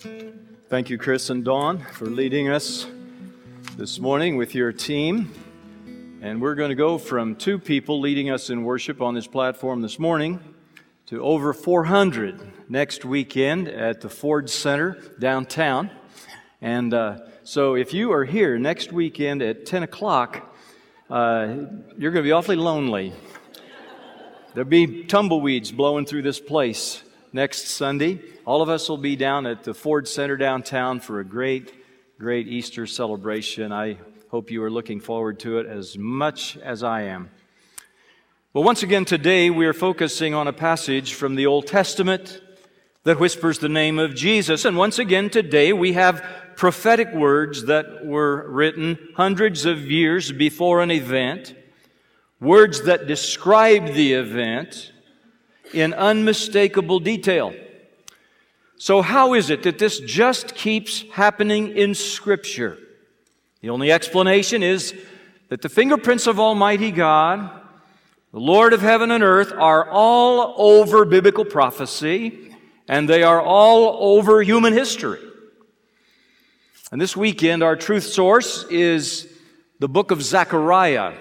Thank you, Chris and Dawn, for leading us this morning with your team. And we're going to go from two people leading us in worship on this platform this morning to over 400 next weekend at the Ford Center downtown. And uh, so if you are here next weekend at 10 o'clock, uh, you're going to be awfully lonely. There'll be tumbleweeds blowing through this place next Sunday. All of us will be down at the Ford Center downtown for a great, great Easter celebration. I hope you are looking forward to it as much as I am. Well, once again, today we are focusing on a passage from the Old Testament that whispers the name of Jesus. And once again, today we have prophetic words that were written hundreds of years before an event, words that describe the event in unmistakable detail. So, how is it that this just keeps happening in Scripture? The only explanation is that the fingerprints of Almighty God, the Lord of heaven and earth, are all over biblical prophecy, and they are all over human history. And this weekend, our truth source is the book of Zechariah,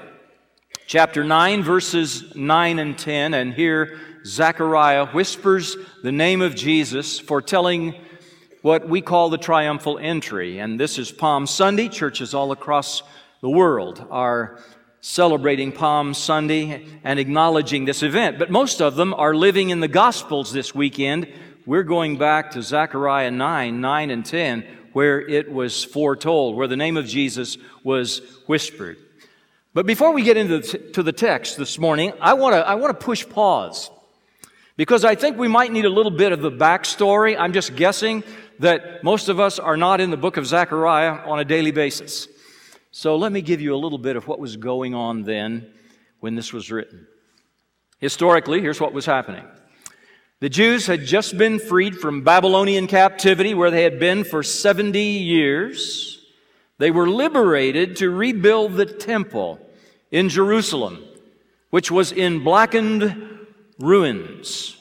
chapter 9, verses 9 and 10. And here, Zechariah whispers the name of Jesus, foretelling what we call the triumphal entry. And this is Palm Sunday. Churches all across the world are celebrating Palm Sunday and acknowledging this event. But most of them are living in the Gospels this weekend. We're going back to Zechariah 9, 9 and 10, where it was foretold, where the name of Jesus was whispered. But before we get into the, the text this morning, I want to I want to push pause because I think we might need a little bit of the backstory. I'm just guessing that most of us are not in the book of Zechariah on a daily basis. So let me give you a little bit of what was going on then when this was written. Historically, here's what was happening. The Jews had just been freed from Babylonian captivity where they had been for 70 years. They were liberated to rebuild the temple in Jerusalem, which was in blackened ruins.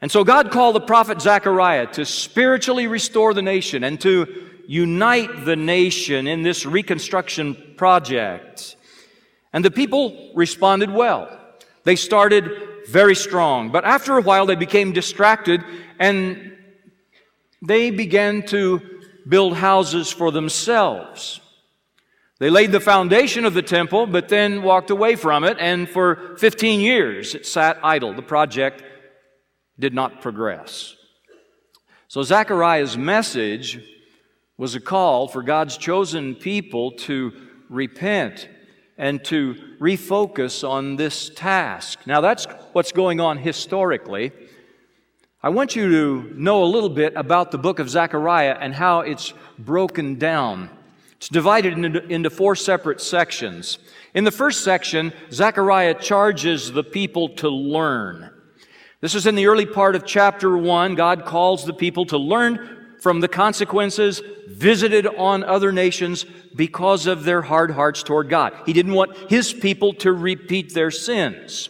And so God called the prophet Zechariah to spiritually restore the nation and to unite the nation in this reconstruction project. And the people responded well. They started very strong. But after a while, they became distracted and they began to build houses for themselves. They laid the foundation of the temple, but then walked away from it, and for 15 years it sat idle. The project did not progress. So Zechariah's message was a call for God's chosen people to repent and to refocus on this task. Now that's what's going on historically. I want you to know a little bit about the book of Zechariah and how it's broken down. It's divided into, four separate sections. In the first section, Zechariah charges the people to learn. This is in the early part of chapter 1. God calls the people to learn from the consequences visited on other nations because of their hard hearts toward God. He didn't want his people to repeat their sins.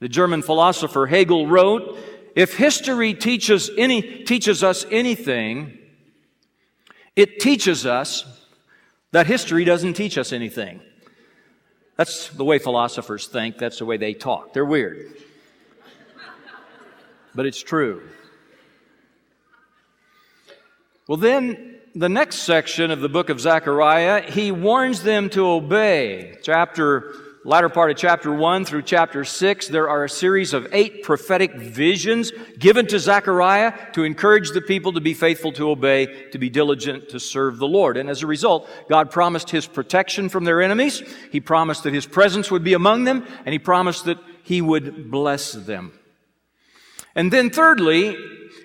The German philosopher Hegel wrote, if history teaches any, teaches us anything, it teaches us that history doesn't teach us anything. That's the way philosophers think. That's the way they talk. They're weird. But it's true. Well, then, the next section of the book of Zechariah, he warns them to obey. Chapter latter part of chapter 1 through chapter 6, there are a series of eight prophetic visions given to Zechariah to encourage the people to be faithful to obey, to be diligent to serve the Lord. And as a result, God promised his protection from their enemies. He promised that his presence would be among them, and he promised that he would bless them. And then thirdly,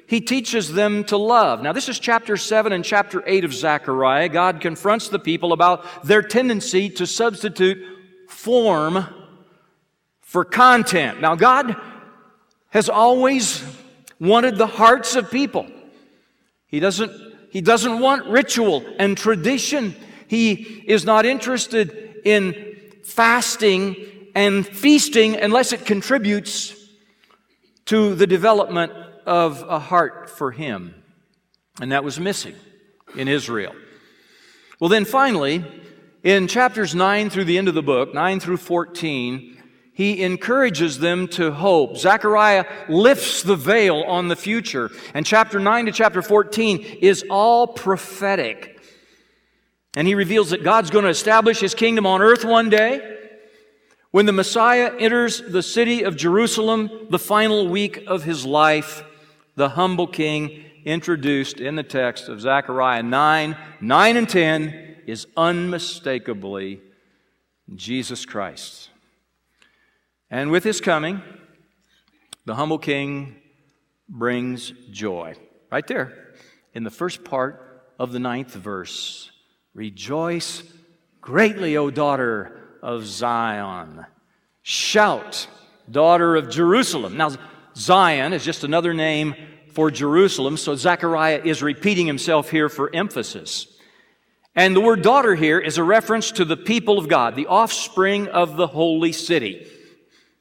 he teaches them to love. Now, this is chapter 7 and chapter 8 of Zechariah. God confronts the people about their tendency to substitute form for content. Now, God has always wanted the hearts of people. He doesn't, he doesn't want ritual and tradition. He is not interested in fasting and feasting unless it contributes to the development of a heart for Him. And that was missing in Israel. Well, then finally, in chapters 9 through the end of the book, 9 through 14, he encourages them to hope. Zechariah lifts the veil on the future. And chapter 9 to chapter 14 is all prophetic. And he reveals that God's going to establish his kingdom on earth one day. When the Messiah enters the city of Jerusalem, the final week of his life, the humble king introduced in the text of Zechariah 9, 9 and 10 is unmistakably Jesus Christ. And with his coming, the humble king brings joy. Right there in the first part of the ninth verse. Rejoice greatly, O daughter of Zion. Shout, daughter of Jerusalem. Now, Zion is just another name for Jerusalem, so Zechariah is repeating himself here for emphasis. And the word daughter here is a reference to the people of God, the offspring of the holy city.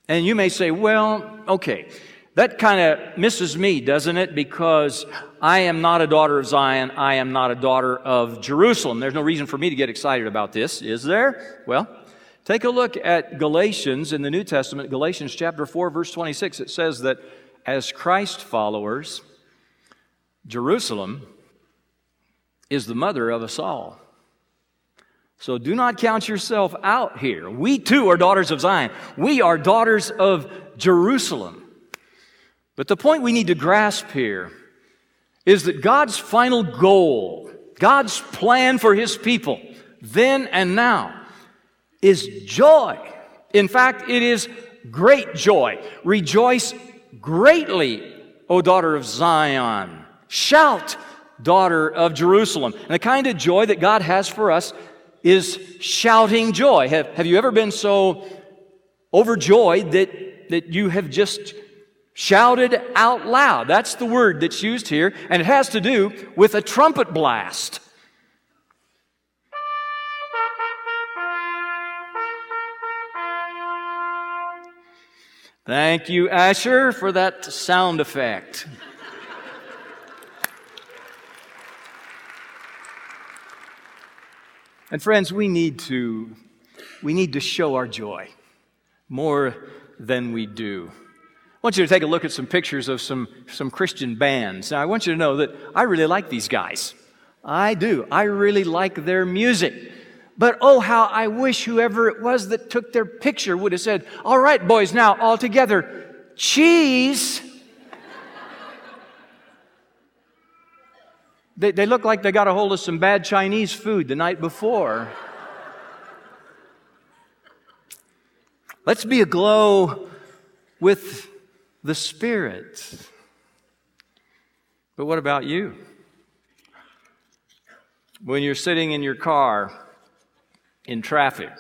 And you may say, well, okay, that kind of misses me, doesn't it? Because I am not a daughter of Zion. I am not a daughter of Jerusalem. There's no reason for me to get excited about this, is there? Well, take a look at Galatians in the New Testament, Galatians chapter 4, verse 26. It says that as Christ followers, Jerusalem is the mother of us all. So do not count yourself out here. We too are daughters of Zion. We are daughters of Jerusalem. But the point we need to grasp here is that God's final goal, God's plan for His people, then and now, is joy. In fact, it is great joy. Rejoice greatly, O daughter of Zion. Shout, daughter of Jerusalem. And the kind of joy that God has for us is shouting joy. Have, have you ever been so overjoyed that, that you have just shouted out loud? That's the word that's used here, and it has to do with a trumpet blast. Thank you, Asher, for that sound effect. And friends, we need to we need to show our joy more than we do. I want you to take a look at some pictures of some, some Christian bands. Now, I want you to know that I really like these guys. I do. I really like their music. But oh, how I wish whoever it was that took their picture would have said, All right, boys, now all together, cheese. They, they look like they got a hold of some bad Chinese food the night before. Let's be aglow with the Spirit. But what about you? When you're sitting in your car, in traffic?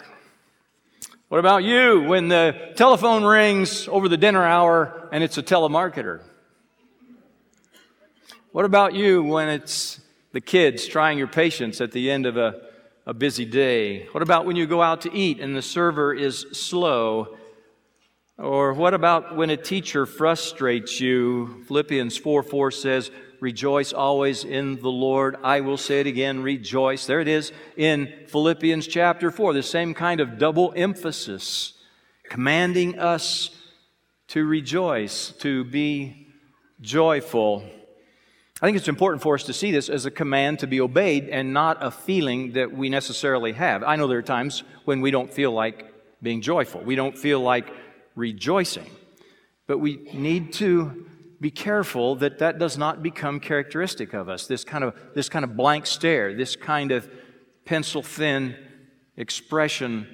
What about you when the telephone rings over the dinner hour and it's a telemarketer? What about you when it's the kids trying your patience at the end of a, a busy day? What about when you go out to eat and the server is slow? Or what about when a teacher frustrates you? Philippians 4 4 says, Rejoice always in the Lord. I will say it again, rejoice. There it is in Philippians chapter 4, the same kind of double emphasis, commanding us to rejoice, to be joyful. I think it's important for us to see this as a command to be obeyed and not a feeling that we necessarily have. I know there are times when we don't feel like being joyful, we don't feel like rejoicing, but we need to be careful that that does not become characteristic of us. This kind of, this kind of blank stare, this kind of pencil thin expression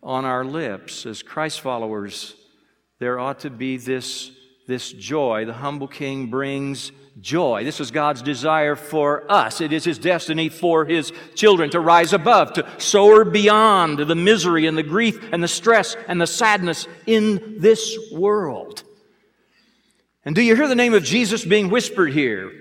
on our lips. As Christ followers, there ought to be this, this joy. The humble king brings joy. This is God's desire for us. It is His destiny for His children to rise above, to soar beyond the misery and the grief and the stress and the sadness in this world. And do you hear the name of Jesus being whispered here?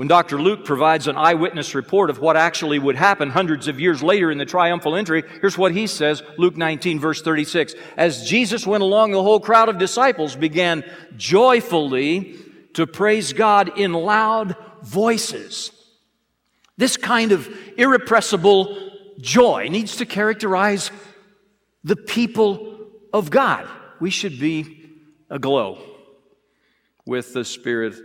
When Dr. Luke provides an eyewitness report of what actually would happen hundreds of years later in the triumphal entry, here's what he says, Luke 19 verse 36. As Jesus went along, the whole crowd of disciples began joyfully to praise God in loud voices. This kind of irrepressible joy needs to characterize the people of God. We should be aglow with the Spirit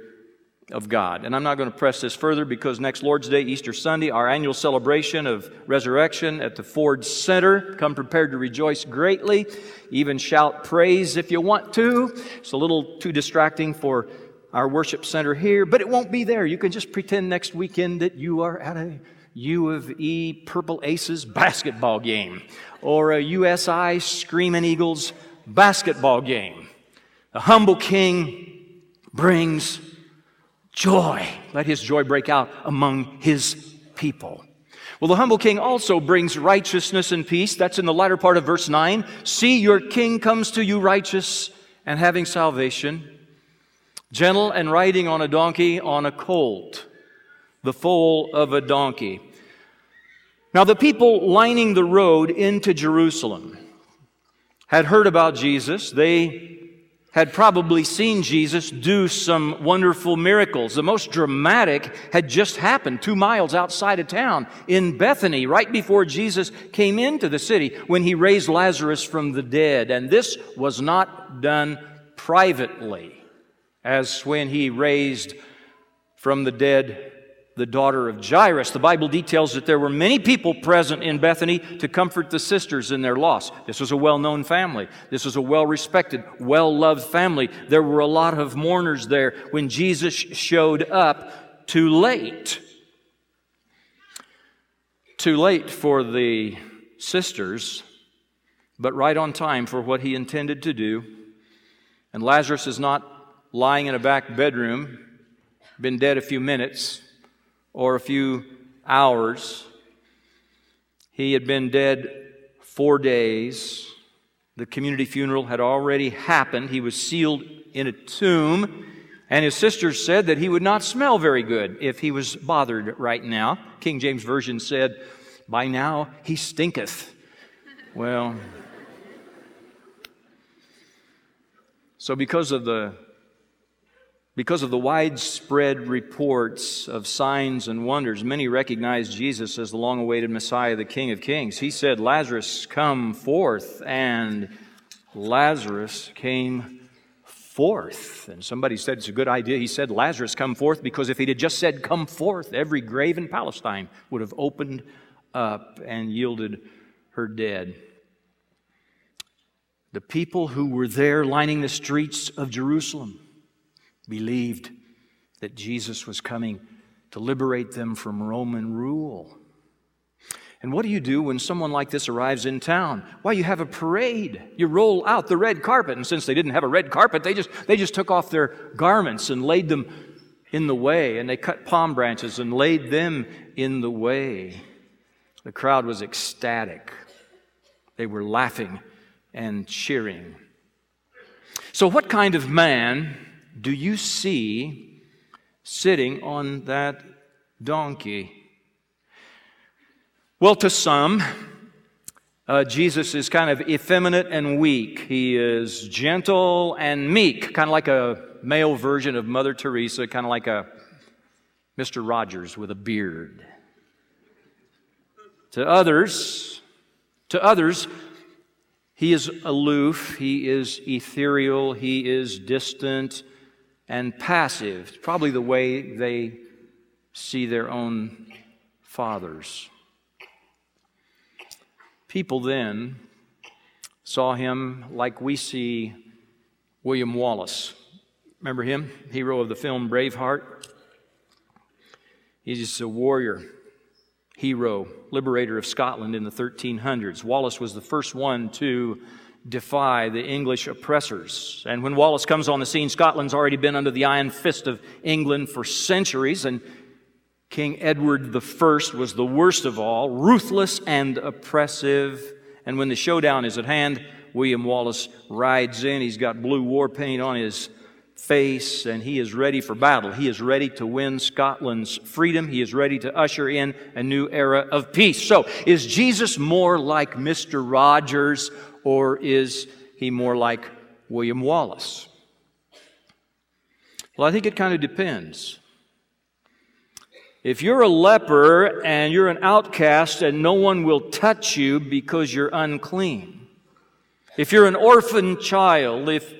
of God. And I'm not going to press this further because next Lord's Day, Easter Sunday, our annual celebration of resurrection at the Ford Center. Come prepared to rejoice greatly. Even shout praise if you want to. It's a little too distracting for our worship center here, but it won't be there. You can just pretend next weekend that you are at a U of E Purple Aces basketball game or a USI Screaming Eagles basketball game. The humble king brings joy. Let his joy break out among his people. Well, the humble king also brings righteousness and peace. That's in the latter part of verse 9. See, your king comes to you righteous and having salvation, gentle and riding on a donkey, on a colt, the foal of a donkey. Now, the people lining the road into Jerusalem had heard about Jesus. They had probably seen Jesus do some wonderful miracles. The most dramatic had just happened two miles outside of town in Bethany, right before Jesus came into the city when he raised Lazarus from the dead. And this was not done privately, as when he raised from the dead the daughter of Jairus. The Bible details that there were many people present in Bethany to comfort the sisters in their loss. This was a well known family. This was a well respected, well loved family. There were a lot of mourners there when Jesus showed up too late. Too late for the sisters, but right on time for what he intended to do. And Lazarus is not lying in a back bedroom, been dead a few minutes or a few hours. He had been dead four days. The community funeral had already happened. He was sealed in a tomb. And his sisters said that he would not smell very good if he was bothered right now. King James Version said, By now he stinketh. Well, so because of the because of the widespread reports of signs and wonders, many recognized Jesus as the long awaited Messiah, the King of Kings. He said, Lazarus, come forth. And Lazarus came forth. And somebody said it's a good idea. He said, Lazarus, come forth, because if he'd had just said, come forth, every grave in Palestine would have opened up and yielded her dead. The people who were there lining the streets of Jerusalem believed that Jesus was coming to liberate them from Roman rule. And what do you do when someone like this arrives in town? Why, you have a parade. You roll out the red carpet. And since they didn't have a red carpet, they just, they just took off their garments and laid them in the way. And they cut palm branches and laid them in the way. The crowd was ecstatic. They were laughing and cheering. So, what kind of man do you see sitting on that donkey? Well, to some, uh, Jesus is kind of effeminate and weak. He is gentle and meek, kind of like a male version of Mother Teresa, kind of like a Mr. Rogers with a beard. To others, to others, he is aloof, he is ethereal, he is distant, and passive, probably the way they see their own fathers. People then saw him like we see William Wallace. Remember him? Hero of the film Braveheart? He's a warrior, hero, liberator of Scotland in the 1300s. Wallace was the first one to defy the English oppressors. And when Wallace comes on the scene, Scotland's already been under the iron fist of England for centuries, and King Edward I was the worst of all, ruthless and oppressive. And when the showdown is at hand, William Wallace rides in. He's got blue war paint on his face, and he is ready for battle. He is ready to win Scotland's freedom. He is ready to usher in a new era of peace. So, is Jesus more like Mr. Rogers or is he more like William Wallace? Well, I think it kind of depends. If you're a leper and you're an outcast and no one will touch you because you're unclean, if you're an orphan child, if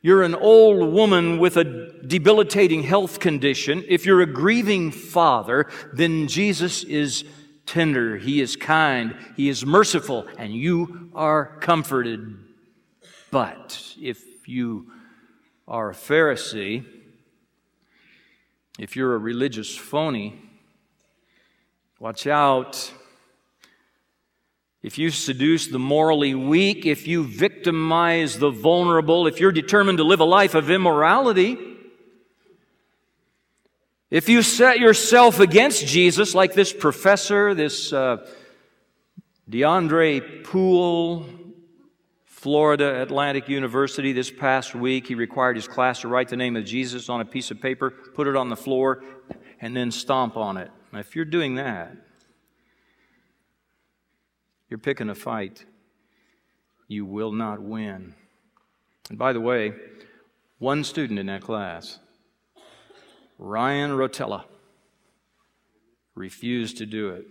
you're an old woman with a debilitating health condition, if you're a grieving father, then Jesus is tender, He is kind, He is merciful, and you are comforted. But if you are a Pharisee, if you're a religious phony, watch out. If you seduce the morally weak, if you victimize the vulnerable, if you're determined to live a life of immorality, if you set yourself against Jesus, like this professor, this uh, DeAndre Poole, Florida Atlantic University, this past week, he required his class to write the name of Jesus on a piece of paper, put it on the floor, and then stomp on it. Now, if you're doing that, you're picking a fight. You will not win. And by the way, one student in that class Ryan Rotella refused to do it.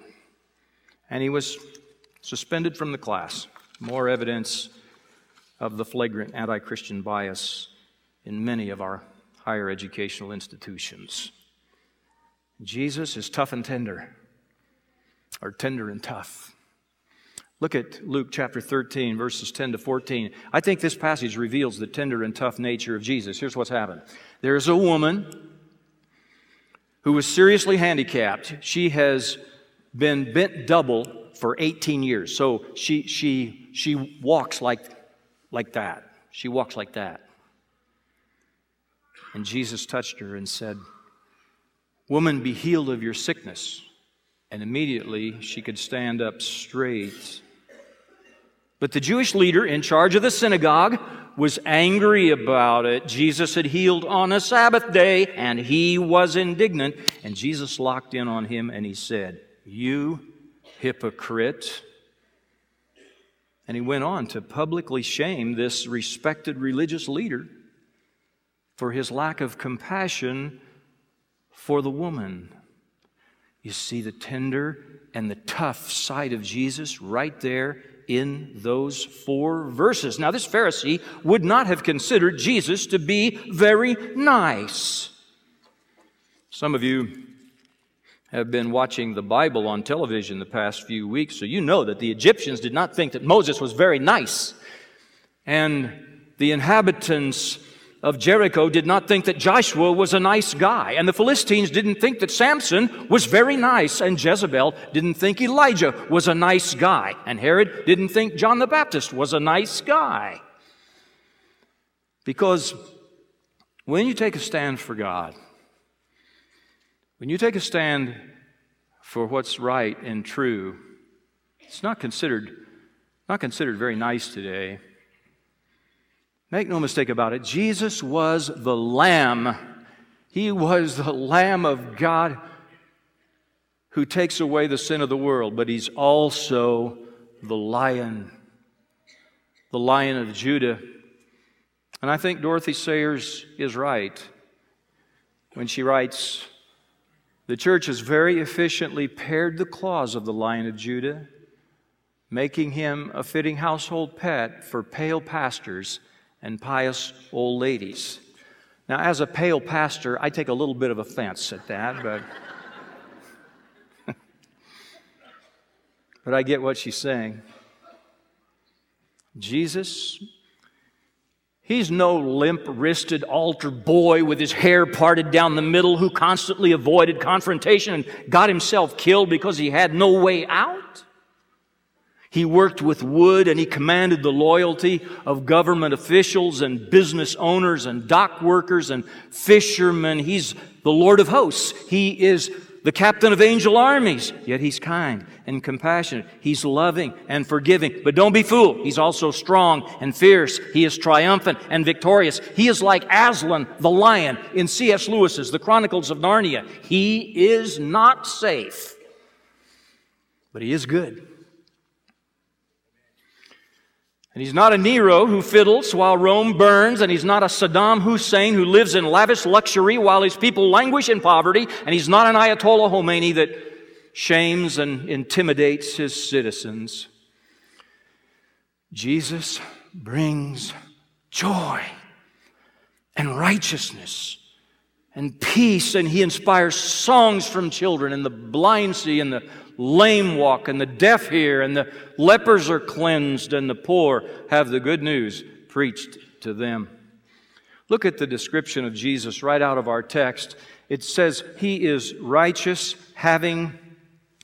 And he was suspended from the class. More evidence of the flagrant anti Christian bias in many of our higher educational institutions. Jesus is tough and tender, or tender and tough. Look at Luke chapter 13, verses 10 to 14. I think this passage reveals the tender and tough nature of Jesus. Here's what's happened there's a woman who was seriously handicapped. She has been bent double for 18 years. So she, she, she walks like, like that. She walks like that. And Jesus touched her and said, Woman, be healed of your sickness. And immediately she could stand up straight. But the Jewish leader in charge of the synagogue was angry about it. Jesus had healed on a Sabbath day, and he was indignant. And Jesus locked in on him and he said, You hypocrite. And he went on to publicly shame this respected religious leader for his lack of compassion for the woman. You see the tender and the tough side of Jesus right there in those four verses. Now, this Pharisee would not have considered Jesus to be very nice. Some of you have been watching the Bible on television the past few weeks, so you know that the Egyptians did not think that Moses was very nice. And the inhabitants of Jericho did not think that Joshua was a nice guy, and the Philistines didn't think that Samson was very nice, and Jezebel didn't think Elijah was a nice guy, and Herod didn't think John the Baptist was a nice guy. Because when you take a stand for God, when you take a stand for what's right and true, it's not considered not considered very nice today. Make no mistake about it, Jesus was the Lamb. He was the Lamb of God who takes away the sin of the world, but He's also the Lion, the Lion of Judah. And I think Dorothy Sayers is right when she writes The church has very efficiently pared the claws of the Lion of Judah, making him a fitting household pet for pale pastors and pious old ladies. Now, as a pale pastor, I take a little bit of offense at that, but. but I get what she's saying. Jesus, he's no limp wristed altar boy with his hair parted down the middle who constantly avoided confrontation and got himself killed because he had no way out. He worked with wood and he commanded the loyalty of government officials and business owners and dock workers and fishermen. He's the Lord of hosts. He is the captain of angel armies. Yet he's kind and compassionate. He's loving and forgiving. But don't be fooled. He's also strong and fierce. He is triumphant and victorious. He is like Aslan the lion in C.S. Lewis's The Chronicles of Narnia. He is not safe, but he is good. And he's not a Nero who fiddles while Rome burns, and he's not a Saddam Hussein who lives in lavish luxury while his people languish in poverty, and he's not an Ayatollah Khomeini that shames and intimidates his citizens. Jesus brings joy and righteousness and peace, and he inspires songs from children, and the blind see, and the lame walk, and the deaf hear, and the lepers are cleansed, and the poor have the good news preached to them. Look at the description of Jesus right out of our text. It says, He is righteous, having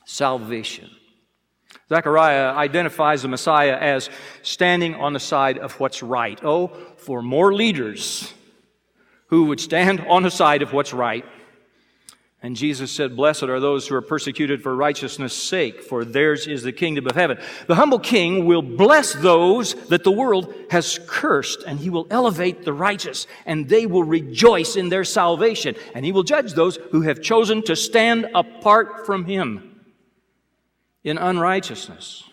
salvation. Zechariah identifies the Messiah as standing on the side of what's right. Oh, for more leaders who would stand on the side of what's right. And Jesus said, Blessed are those who are persecuted for righteousness' sake, for theirs is the kingdom of heaven. The humble king will bless those that the world has cursed, and he will elevate the righteous, and they will rejoice in their salvation. And he will judge those who have chosen to stand apart from him in unrighteousness.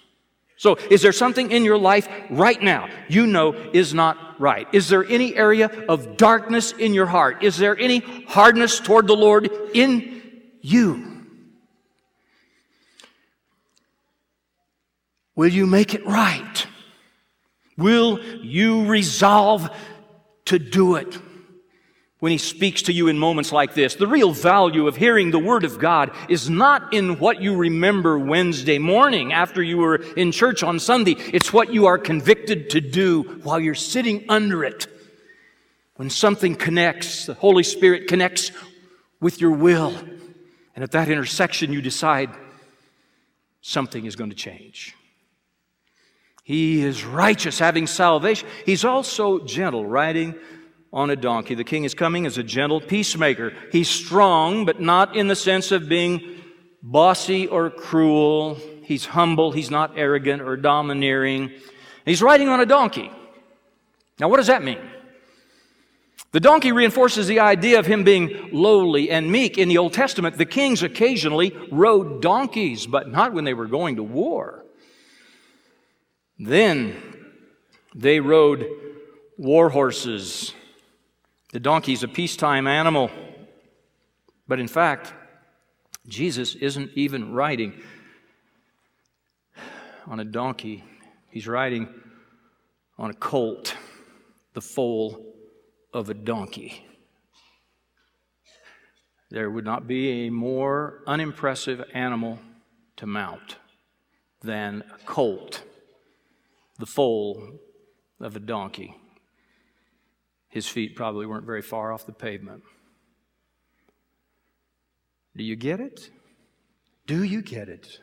So, is there something in your life right now you know is not right? Is there any area of darkness in your heart? Is there any hardness toward the Lord in you? Will you make it right? Will you resolve to do it? When he speaks to you in moments like this. The real value of hearing the Word of God is not in what you remember Wednesday morning after you were in church on Sunday. It's what you are convicted to do while you're sitting under it. When something connects, the Holy Spirit connects with your will. And at that intersection, you decide something is going to change. He is righteous, having salvation. He's also gentle, riding on a donkey. The king is coming as a gentle peacemaker. He's strong, but not in the sense of being bossy or cruel. He's humble. He's not arrogant or domineering. He's riding on a donkey. Now, what does that mean? The donkey reinforces the idea of him being lowly and meek. In the Old Testament, the kings occasionally rode donkeys, but not when they were going to war. Then they rode war horses the donkey is a peacetime animal. But in fact, Jesus isn't even riding on a donkey, he's riding on a colt, the foal of a donkey. There would not be a more unimpressive animal to mount than a colt, the foal of a donkey. His feet probably weren't very far off the pavement. Do you get it? Do you get it?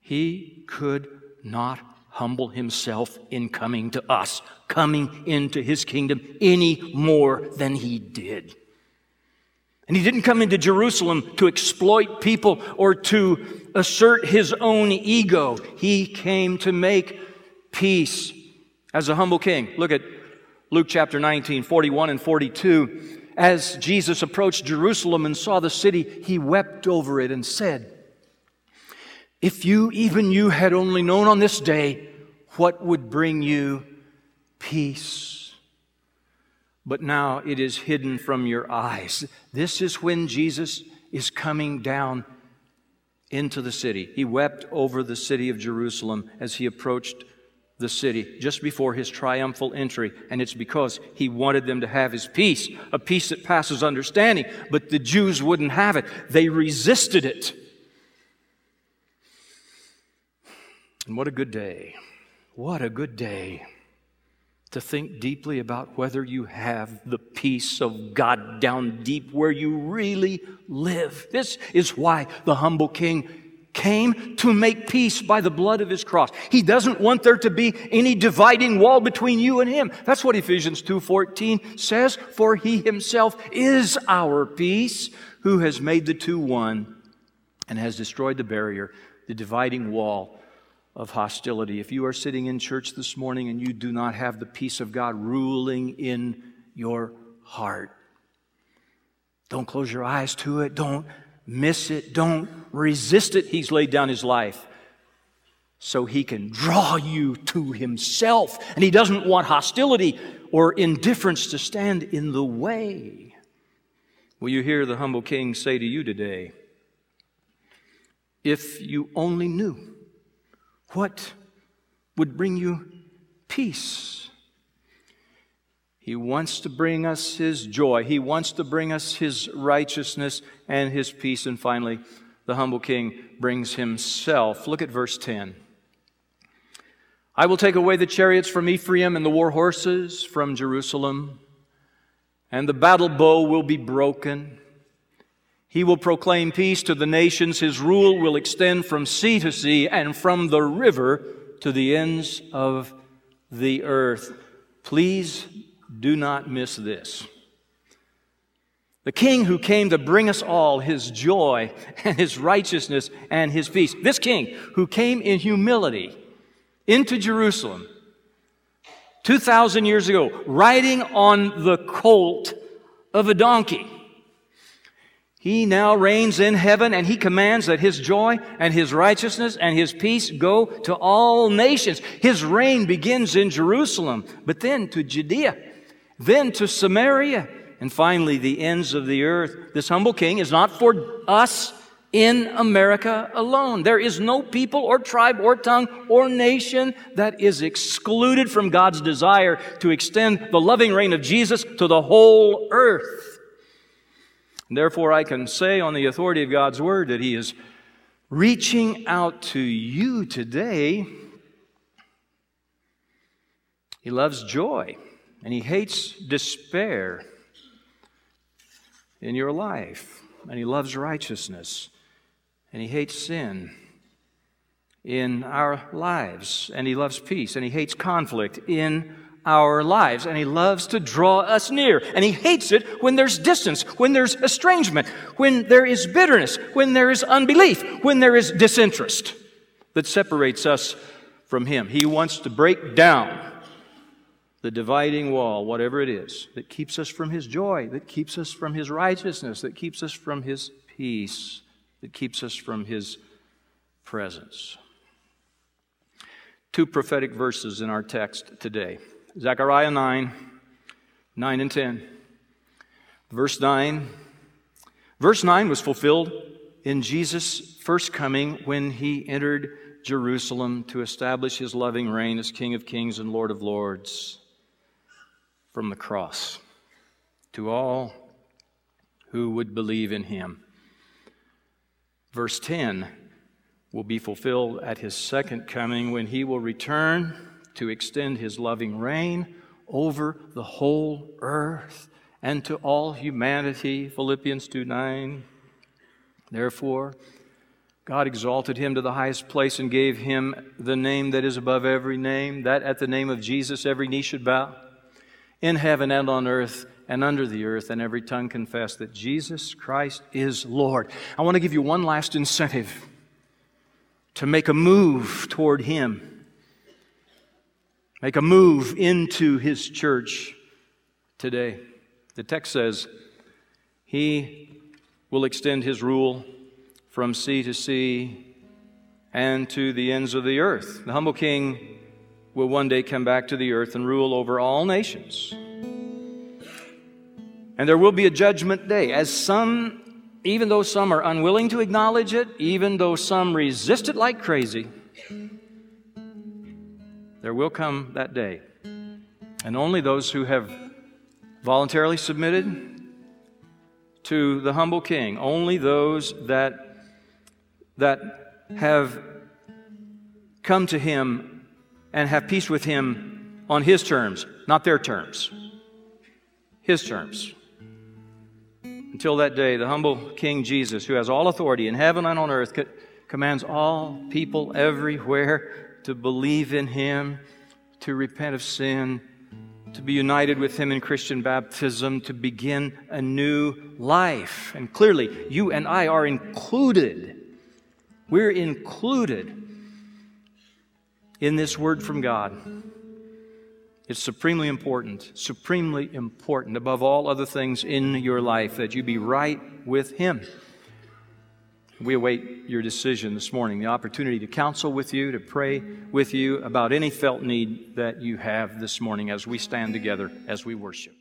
He could not humble himself in coming to us, coming into his kingdom any more than he did. And he didn't come into Jerusalem to exploit people or to assert his own ego. He came to make peace as a humble king. Look at Luke chapter 19, 41 and 42. As Jesus approached Jerusalem and saw the city, he wept over it and said, If you, even you, had only known on this day what would bring you peace. But now it is hidden from your eyes. This is when Jesus is coming down into the city. He wept over the city of Jerusalem as he approached the city just before his triumphal entry, and it's because he wanted them to have his peace, a peace that passes understanding. But the Jews wouldn't have it, they resisted it. And what a good day! What a good day to think deeply about whether you have the peace of God down deep where you really live. This is why the humble king came to make peace by the blood of his cross. He doesn't want there to be any dividing wall between you and him. That's what Ephesians 2:14 says, for he himself is our peace, who has made the two one and has destroyed the barrier, the dividing wall of hostility. If you are sitting in church this morning and you do not have the peace of God ruling in your heart, don't close your eyes to it. Don't miss it. Don't resist it. He's laid down his life so he can draw you to himself. And he doesn't want hostility or indifference to stand in the way. Will you hear the humble king say to you today, if you only knew what would bring you peace? He wants to bring us His joy. He wants to bring us His righteousness and His peace. And finally, the humble king brings Himself. Look at verse 10. I will take away the chariots from Ephraim and the war horses from Jerusalem, and the battle bow will be broken. He will proclaim peace to the nations. His rule will extend from sea to sea and from the river to the ends of the earth. Please do not miss this. The king who came to bring us all his joy and his righteousness and his peace. This king who came in humility into Jerusalem 2,000 years ago, riding on the colt of a donkey. He now reigns in heaven and he commands that his joy and his righteousness and his peace go to all nations. His reign begins in Jerusalem, but then to Judea then to Samaria, and finally the ends of the earth. This humble king is not for us in America alone. There is no people or tribe or tongue or nation that is excluded from God's desire to extend the loving reign of Jesus to the whole earth. And therefore, I can say on the authority of God's word that He is reaching out to you today. He loves joy and He hates despair in your life, and He loves righteousness, and He hates sin in our lives, and He loves peace, and He hates conflict in our lives, and He loves to draw us near, and He hates it when there's distance, when there's estrangement, when there is bitterness, when there is unbelief, when there is disinterest that separates us from Him. He wants to break down the dividing wall, whatever it is, that keeps us from His joy, that keeps us from His righteousness, that keeps us from His peace, that keeps us from His presence. Two prophetic verses in our text today Zechariah 9, 9 and 10. Verse 9. Verse 9 was fulfilled in Jesus' first coming when he entered Jerusalem to establish his loving reign as King of Kings and Lord of Lords from the cross to all who would believe in him. Verse 10 will be fulfilled at his second coming when he will return to extend his loving reign over the whole earth and to all humanity. Philippians 2 9. Therefore, God exalted him to the highest place and gave him the name that is above every name, that at the name of Jesus every knee should bow in heaven and on earth and under the earth, and every tongue confess that Jesus Christ is Lord. I want to give you one last incentive to make a move toward Him. Make a move into His church today. The text says, He will extend His rule from sea to sea and to the ends of the earth. The humble king will one day come back to the earth and rule over all nations. And there will be a judgment day, as some, even though some are unwilling to acknowledge it, even though some resist it like crazy, there will come that day. And only those who have voluntarily submitted to the humble king, only those that, that have come to him and have peace with him on his terms, not their terms. His terms. Until that day, the humble King Jesus, who has all authority in heaven and on earth, commands all people everywhere to believe in him, to repent of sin, to be united with him in Christian baptism, to begin a new life. And clearly, you and I are included. We're included in this word from God. It's supremely important, supremely important above all other things in your life that you be right with Him. We await your decision this morning, the opportunity to counsel with you, to pray with you about any felt need that you have this morning as we stand together, as we worship.